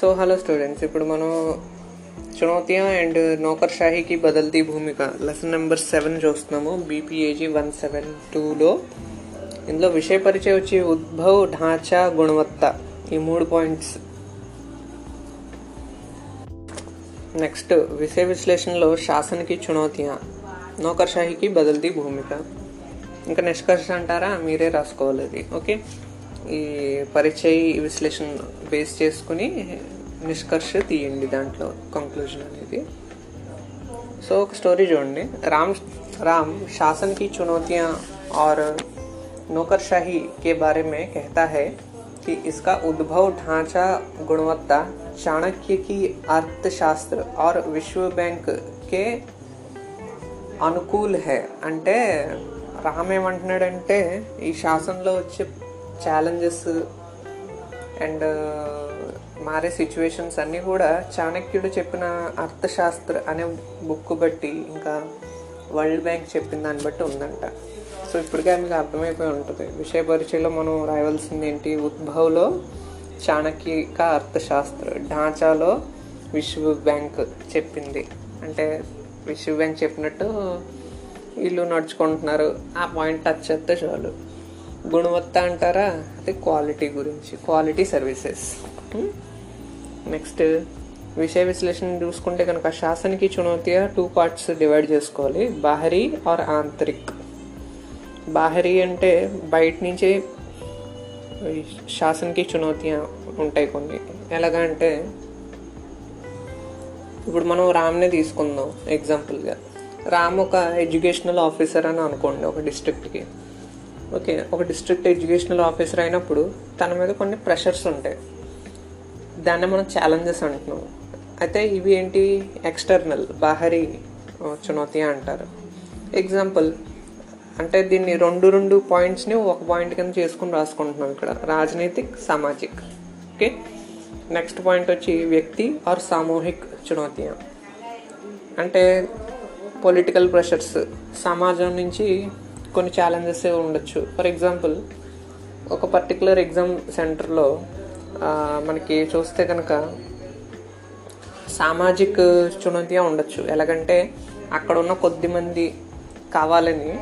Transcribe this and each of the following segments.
So hello students ఇప్పుడు మనం చునౌతియా అండ్ నౌకర్షాహీకి బదల్తీ భూమిక లెసన్ నెంబర్ సెవెన్ చూస్తున్నాము. బీపీఏజీ వన్ సెవెన్ టూలో ఇందులో విషయ పరిచయం వచ్చి ఉద్భవ్ ఢాంచా గుణవత్త ఈ మూడు పాయింట్స్ నెక్స్ట్ విషయ విశ్లేషణలో శాసనకి చునౌతియా నౌకర్షాహీకి బదల్తీ భూమిక ఇంకా నిష్కర్ష అంటారా? మీరే రాసుకోవాలి అది. ఓకే ఈ పరిచయ విశ్లేషణ బేస్ చేసుకుని నిష్కర్ష తీయండి దాంట్లో కంక్లూజన్ అనేది సో ఒక స్టోరీ చూడండి రామ్ राम शासन की चुनौतियां और नौकरशाही के बारे में कहता है कि इसका उद्भव ढांचा गुणवत्ता चाणक्य की अर्थशास्त्र और विश्व बैंक के అనుకూల్ హే అంటే రామ్ ఏమంటున్నాడంటే ఈ శాసనంలో వచ్చే ఛాలెంజెస్ అండ్ uh, మారే సిచ్యువేషన్స్ అన్నీ కూడా చాణక్యుడు చెప్పిన అర్థశాస్త్ర అనే బుక్ బట్టి ఇంకా వరల్డ్ బ్యాంక్ చెప్పిన దాన్ని బట్టి ఉందంట. సో ఇప్పటికే మీకు అర్థమైపోయి ఉంటుంది. విషయ పరిచయలో మనం రాయవలసింది ఏంటి? ఉద్భవ్లో చాణక్యక అర్థశాస్త్ర ఢాంచాలో విశ్వ బ్యాంక్ చెప్పింది. అంటే విశ్వ బ్యాంక్ చెప్పినట్టు వీళ్ళు నడుచుకుంటున్నారు. ఆ పాయింట్ టచ్ చేస్తే చాలు. గుణవత్త అంటారా? అది క్వాలిటీ గురించి. క్వాలిటీ సర్వీసెస్ నెక్స్ట్ విషయ విశ్లేషణ చూసుకుంటే కనుక శాసనకి చునౌతిగా టూ పార్ట్స్ డివైడ్ చేసుకోవాలి. బాహరీ ఆర్ ఆంతరిక్? బాహరీ అంటే బయట నుంచి శాసనకి చునౌతియా ఉంటాయి కొన్ని. ఎలాగా అంటే ఇప్పుడు మనం రామ్నే తీసుకుందాం ఎగ్జాంపుల్గా రామ్ ఒక ఎడ్యుకేషనల్ ఆఫీసర్ అని అనుకోండి ఒక డిస్ట్రిక్ట్కి ఓకే ఒక డిస్ట్రిక్ట్ ఎడ్యుకేషనల్ ఆఫీసర్ అయినప్పుడు తన మీద కొన్ని ప్రెషర్స్ ఉంటాయి. దాన్ని మనం ఛాలెంజెస్ అంటున్నాం. అయితే ఇవి ఏంటి? ఎక్స్టర్నల్ బాహరి చునౌతి అంటారు. ఎగ్జాంపుల్ అంటే దీన్ని రెండు రెండు పాయింట్స్ని ఒక పాయింట్ కింద చేసుకుని రాసుకుంటున్నాం ఇక్కడ. రాజనీతిక్ సామాజిక్. ఓకే? నెక్స్ట్ పాయింట్ వచ్చి వ్యక్తి ఆర్ సామూహిక్ చునౌతియా అంటే పొలిటికల్ ప్రెషర్స్ సమాజం నుంచి కొన్ని ఛాలెంజెస్ ఉండొచ్చు. ఫర్ ఎగ్జాంపుల్ ఒక పర్టికులర్ ఎగ్జామ్ సెంటర్లో మనకి చూస్తే కనుక సామాజిక చునతిగా ఉండొచ్చు. ఎలాగంటే అక్కడ ఉన్న కొద్ది మంది కావాలని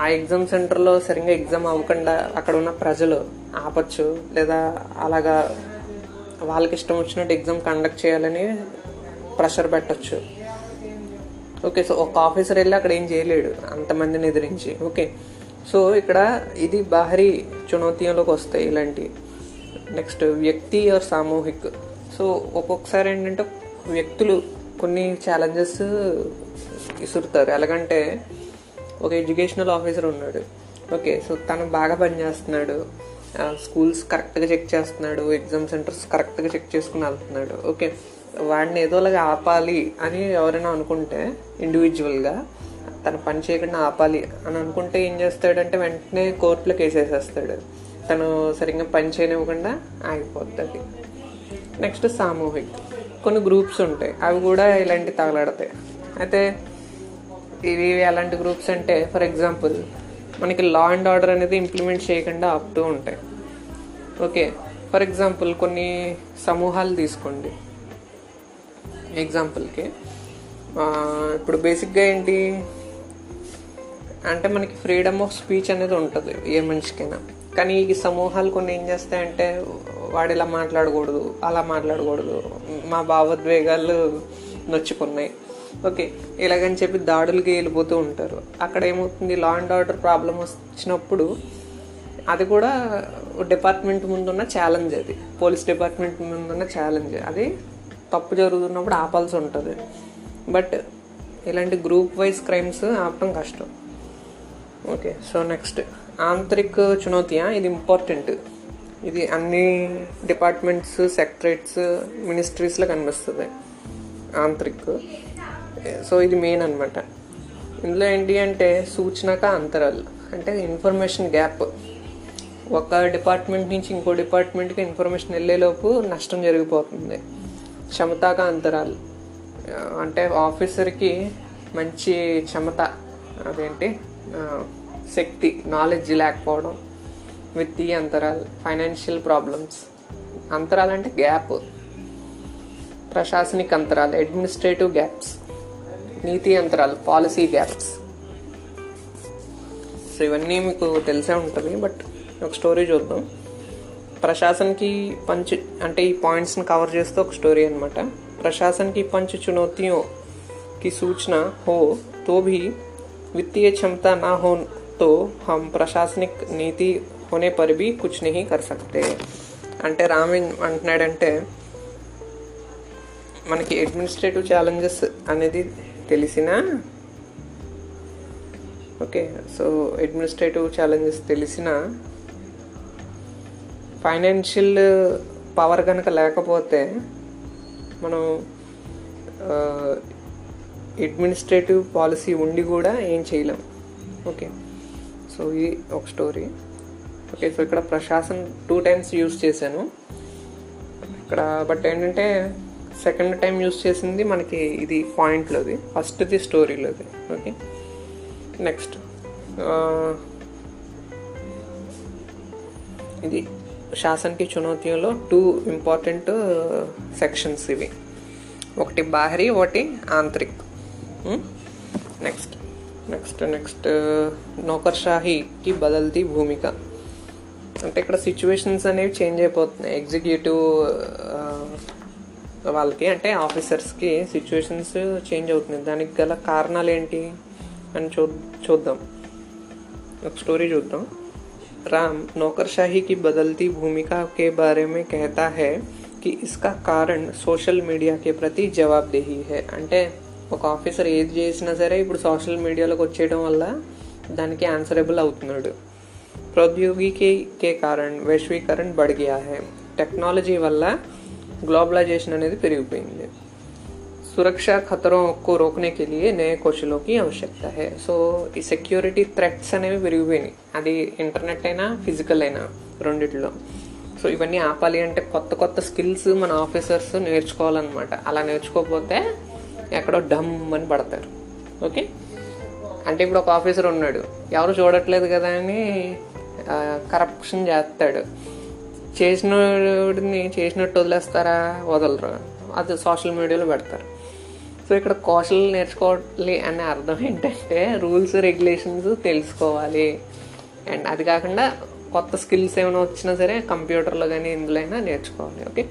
ఆ ఎగ్జామ్ సెంటర్లో సరిగ్గా ఎగ్జామ్ అవ్వకుండా అక్కడ ఉన్న ప్రజలు ఆపచ్చు. లేదా అలాగా వాళ్ళకి ఇష్టం వచ్చినట్టు ఎగ్జామ్ కండక్ట్ చేయాలని ప్రెషర్ పెట్టచ్చు. ఓకే సో ఒక ఆఫీసర్ వెళ్ళి అక్కడ ఏం చేయలేడు అంతమందిని ఎదిరించి. ఓకే సో ఇక్కడ ఇది బాహరీ చునౌతీయంలోకి వస్తాయి ఇలాంటి. నెక్స్ట్ వ్యక్తి ఆర్ సామూహిక్. సో ఒక్కొక్కసారి ఏంటంటే వ్యక్తులు కొన్ని ఛాలెంజెస్ ఇసురుతారు ఎలాగంటే ఒక ఎడ్యుకేషనల్ ఆఫీసర్ ఉన్నాడు. ఓకే సో తను బాగా పనిచేస్తున్నాడు స్కూల్స్ కరెక్ట్గా చెక్ చేస్తున్నాడు. ఎగ్జామ్ సెంటర్స్ కరెక్ట్గా చెక్ చేసుకుని వెళ్తున్నాడు. ఓకే వాడిని ఏదోలాగా ఆపాలి అని ఎవరైనా అనుకుంటే ఇండివిజువల్గా తను పని చేయకుండా ఆపాలి అని అనుకుంటే ఏం చేస్తాడంటే వెంటనే కోర్టులో కేసేసేస్తాడు. తను సరిగ్గా పని చేయనివ్వకుండా ఆగిపోతుంది. నెక్స్ట్ సామూహిక్. కొన్ని గ్రూప్స్ ఉంటాయి. అవి కూడా ఇలాంటి తగలాడతాయి. అయితే ఇవి ఎలాంటి గ్రూప్స్ అంటే ఫర్ ఎగ్జాంపుల్ మనకి లా అండ్ ఆర్డర్ అనేది ఇంప్లిమెంట్ చేయకుండా ఆపుతూ ఉంటాయి. ఓకే ఫర్ ఎగ్జాంపుల్ కొన్ని సమూహాలు తీసుకోండి. ఎగ్జాంపుల్కి ఇప్పుడు బేసిక్గా ఏంటి? అంటే మనకి ఫ్రీడమ్ ఆఫ్ స్పీచ్ అనేది ఉంటుంది ఏ మనిషికైనా. కానీ ఈ సమూహాలు కొన్ని ఏం చేస్తాయంటే వాడు ఇలా మాట్లాడకూడదు అలా మాట్లాడకూడదు మా భావోద్వేగాలు నొచ్చుకున్నాయి. ఓకే ఇలాగని చెప్పి దాడులకి వెళ్ళిపోతూ ఉంటారు. అక్కడ ఏమవుతుంది? లా అండ్ ఆర్డర్ ప్రాబ్లం వచ్చినప్పుడు అది కూడా డిపార్ట్మెంట్ ముందున్న ఛాలెంజ్ అది. పోలీస్ డిపార్ట్మెంట్ ముందున్న ఛాలెంజ్ అది. తప్పు జరుగుతున్నప్పుడు ఆపాల్సి ఉంటుంది. బట్ ఇలాంటి గ్రూప్ వైజ్ క్రైమ్స్ ఆపడం కష్టం. ఓకే సో నెక్స్ట్ ఆంతరిక్ చునౌతియా? ఇది ఇంపార్టెంట్ ఇది అన్ని డిపార్ట్మెంట్స్ సెక్రటరేట్స్ మినిస్ట్రీస్లో కనిపిస్తుంది. ఆంతరిక్. సో ఇది మెయిన్ అనమాట ఇందులో ఏంటి అంటే సూచనక అంతరాలు. అంటే ఇన్ఫర్మేషన్ గ్యాప్ ఒక డిపార్ట్మెంట్ నుంచి ఇంకో డిపార్ట్మెంట్కి ఇన్ఫర్మేషన్ వెళ్ళేలోపు నష్టం జరిగిపోతుంది. క్షమతాక అంతరాలు. అంటే ఆఫీసర్కి మంచి క్షమత. అదేంటి? శక్తి నాలెడ్జ్ లేకపోవడం విత్తీయ అంతరాలు ఫైనాన్షియల్ ప్రాబ్లమ్స్. అంతరాలు అంటే గ్యాప్. ప్రశాసనిక అంతరాలు అడ్మినిస్ట్రేటివ్ గ్యాప్స్ నీతి అంతరాలు పాలసీ గ్యాప్స్. సో ఇవన్నీ మీకు తెలిసే ఉంటుంది బట్ ఒక స్టోరీ చూద్దాం. प्रशासन की पंच అంటే ఈ పాయింట్స్ని కవర్ చేస్తూ ఒక స్టోరీ అనమాట प्रशासन की पंच चुनौतियों की सूचना हो तो भी वित्तीय क्षमता ना हो तो हम प्रशासनिक नीति होने पर भी कुछ नहीं कर सकते అంటే రామిన్ అంటున్నాడంటే మనకి అడ్మినిస్ట్రేటివ్ ఛాలెంజెస్ అనేది తెలిసినా ఓకే సో అడ్మినిస్ట్రేటివ్ ఛాలెంజెస్ తెలిసినా ఫైనాన్షియల్ పవర్ కనుక లేకపోతే మనం అడ్మినిస్ట్రేటివ్ పాలసీ ఉండి కూడా ఏం చేయలేం. ఓకే. సో ఇది ఒక స్టోరీ ఓకే సో ఇక్కడ ప్రశాసన్ టూ టైమ్స్ యూస్ చేశాను. ఇక్కడ బట్ ఏంటంటే సెకండ్ టైం యూస్ చేసింది మనకి ఇది పాయింట్లోది ఫస్ట్ది స్టోరీలోది ఓకే. నెక్స్ట్ ఇది శాసనకి చునౌతిలో టూ ఇంపార్టెంట్ సెక్షన్స్ ఇవి. ఒకటి బాహరీ ఒకటి ఆంతరిక్. నెక్స్ట్ నెక్స్ట్ నెక్స్ట్ నౌకర్షాహీకి బదల్తీ భూమిక. అంటే ఇక్కడ సిచ్యువేషన్స్ అనేవి చేంజ్ అయిపోతున్నాయి. ఎగ్జిక్యూటివ్ వాళ్ళకి అంటే ఆఫీసర్స్కి సిచ్యువేషన్స్ చేంజ్ అవుతున్నాయి. దానికి గల కారణాలు ఏంటి అని చూ చూద్దాం. ఒక స్టోరీ చూద్దాం. राम नौकरशाही की बदलती भूमिका के बारे में कहता है कि इसका कारण సోషల్ మీడియా के ప్రతి జవాబుదేహీ है అంటే ఒక ఆఫీసర్ ఏది చేసినా సరే ఇప్పుడు సోషల్ మీడియాలోకి వచ్చేయడం వల్ల దానికి ఆన్సరబుల్ అవుతున్నాడు ప్రౌద్యోగికి కే కారణ్ వైశ్వీకరణ బడ్ గయా है టెక్నాలజీ వల్ల గ్లోబలైజేషన్ అనేది పెరిగిపోయింది सुरक्षा खतरों को रोकने के लिए नए कौशलों की आवश्यकता है సో ఈ సెక్యూరిటీ థ్రెట్స్ అనేవి పెరిగిపోయినాయి అది ఇంటర్నెట్ అయినా ఫిజికల్ అయినా రెండిట్లో సో ఇవన్నీ ఆపాలి అంటే కొత్త కొత్త స్కిల్స్ మన ఆఫీసర్స్ నేర్చుకోవాలన్నమాట అలా నేర్చుకోకపోతే ఎక్కడో డమ్ అని పడతారు ఓకే అంటే ఇప్పుడు ఒక ఆఫీసర్ ఉన్నాడు ఎవరు చూడట్లేదు కదా అని కరప్షన్ చేస్తాడు చేసినోడిని చేసినట్టు వదిలేస్తారా వదలరు అది సోషల్ మీడియాలో పెడతారు సో ఇక్కడ కౌశల్ నేర్చుకోవాలి అనే అర్థం ఏంటంటే రూల్స్ రెగ్యులేషన్స్ తెలుసుకోవాలి అండ్ అది కాకుండా కొత్త స్కిల్స్ ఏమైనా వచ్చినా సరే కంప్యూటర్లో కానీ ఇందులో అయినా నేర్చుకోవాలి ఓకే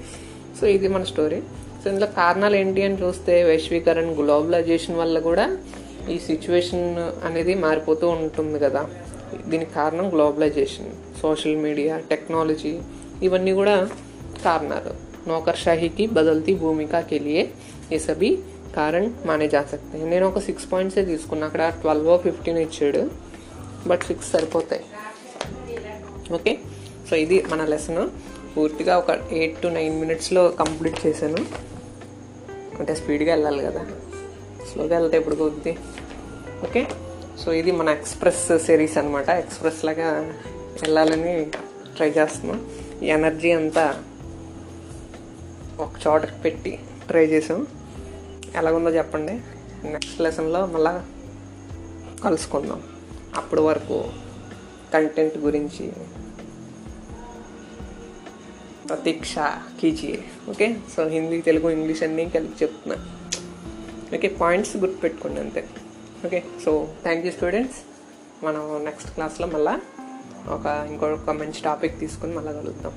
సో ఇది మన స్టోరీ సో ఇందులో కారణాలు ఏంటి అని చూస్తే వైశ్వీకరణ గ్లోబలైజేషన్ వల్ల కూడా ఈ సిచ్యువేషన్ అనేది మారిపోతూ ఉంటుంది కదా దీనికి కారణం గ్లోబలైజేషన్ సోషల్ మీడియా టెక్నాలజీ ఇవన్నీ కూడా కారణాలు నౌకర్షాహీకి బదల్తీ భూమిక के लिए ये सभी కారణ్ మానే जा सकते हैं నేను ఒక సిక్స్ పాయింట్సే తీసుకున్నా అక్కడ ట్వెల్వ్ ఫిఫ్టీన్ ఇచ్చాడు బట్ సిక్స్ సరిపోతాయి ఓకే సో ఇది మన లెసన్ పూర్తిగా ఒక ఎయిట్ టు నైన్ మినిట్స్లో కంప్లీట్ చేశాను అంటే స్పీడ్గా వెళ్ళాలి కదా స్లోగా వెళ్తే ఇప్పుడు కొద్ది ఓకే సో ఇది మన ఎక్స్ప్రెస్ సిరీస్ అనమాట ఎక్స్ప్రెస్ లాగా వెళ్ళాలని ట్రై చేస్తున్నాం ఈ ఎనర్జీ అంతా ఒక చోట పెట్టి ట్రై చేసాం ఎలాగుందో చెప్పండి. నెక్స్ట్ లెసన్లో మళ్ళా కలుసుకుందాం. అప్పటి వరకు కంటెంట్ గురించి ప్రతీక్ష కీజియే okay so Hindi Telugu English అన్నీ కలిపి చెప్తున్నా. ఓకే పాయింట్స్ గుర్తుపెట్టుకోండి అంతే. Okay so thank you students మనం నెక్స్ట్ క్లాస్లో మళ్ళీ ఒక ఇంకొక మంచి టాపిక్ తీసుకుని మళ్ళీ కలుద్దాం.